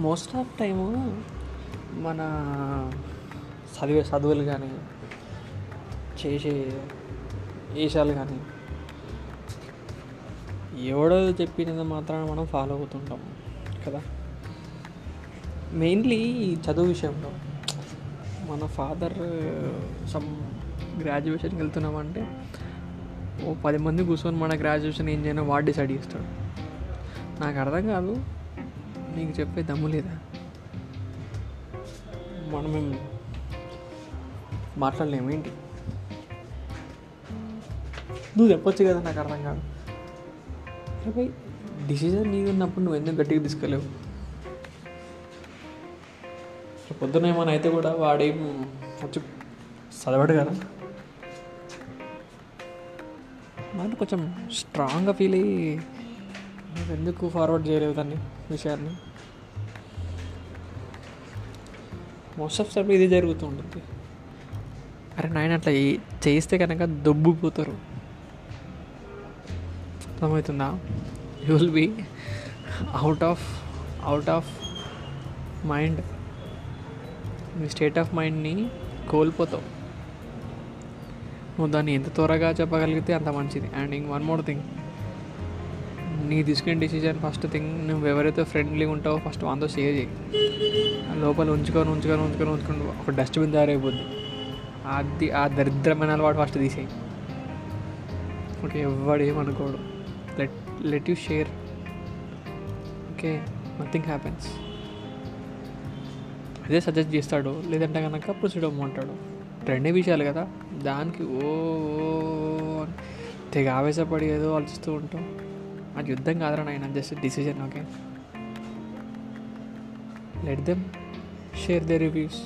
Most of time మన చదివే చదువులు కానీ చేసే వేషాలు కానీ ఎవడో చెప్పినది మాత్రాన మనం ఫాలో అవుతుంటాం కదా? మెయిన్లీ చదువు విషయంలో మన ఫాదర్ సమ్ గ్రాడ్యుయేషన్కి వెళ్తున్నామంటే ఓ పది మంది కూర్చొని మన గ్రాడ్యుయేషన్ ఏం చేయను వాడు డిసైడ్ చేస్తాడు. నాకు అర్థం కాదు నీకు చెప్పే దమ్ము లేదా? మనం మాట్లాడలేము ఏంటి? నువ్వు చెప్పొచ్చు కదా నాకు అర్థం కాదు. అరే డిసిజన్ నీది ఉన్నప్పుడు నువ్వు ఎందుకు గట్టిగా తీసుకోలేవు పొద్దున ఏమైనా అయితే కూడా వాడేం వచ్చి చదవడు కదా. మనం కొంచెం స్ట్రాంగ్గా ఫీల్ అయ్యి నేను ఎందుకు ఫార్వర్డ్ చేయలేవు దాన్ని విషయాన్ని? మోస్ట్ ఆఫ్ టైం ఇది జరుగుతూ ఉంటుంది. అరే నాయన అట్లా చేస్తే కనుక దొబ్బుపోతారు అర్థమవుతుందా? You will be out of out of mind me state of మైండ్ని కోల్పోతావు. నువ్వు దాన్ని ఎంత త్వరగా చెప్పగలిగితే అంత మంచిది. అండ్ ఇంక వన్ మోర్ థింగ్ నీ తీసుకునే డిసిజన్ ఫస్ట్ థింగ్ నువ్వు ఎవరైతే ఫ్రెండ్లీ ఉంటావో ఫస్ట్ వాళ్ళతో షేర్ చేయి. ఆ లోపల ఉంచుకొని ఉంచుకొని ఉంచుకొని ఉంచుకొని ఒక డస్ట్బిన్ తయారైపోద్ది. అది ఆ దరిద్రమైన అలవాటు ఫస్ట్ తీసేయి. ఓకే ఎవడు ఏమనుకోడు. Let let you share okay nothing happens అదే సజెస్ట్ చేస్తాడు. లేదంటే కనుక ప్రొసీడ్ అమ్మంటాడు రెండే విషయాలు కదా. దానికి ఓ అని తెగ ఆవేశపడి ఏదో ఆలోచిస్తూ ఉంటాం. అది యుద్ధం కాదురా నాయన just decision okay let them share their reviews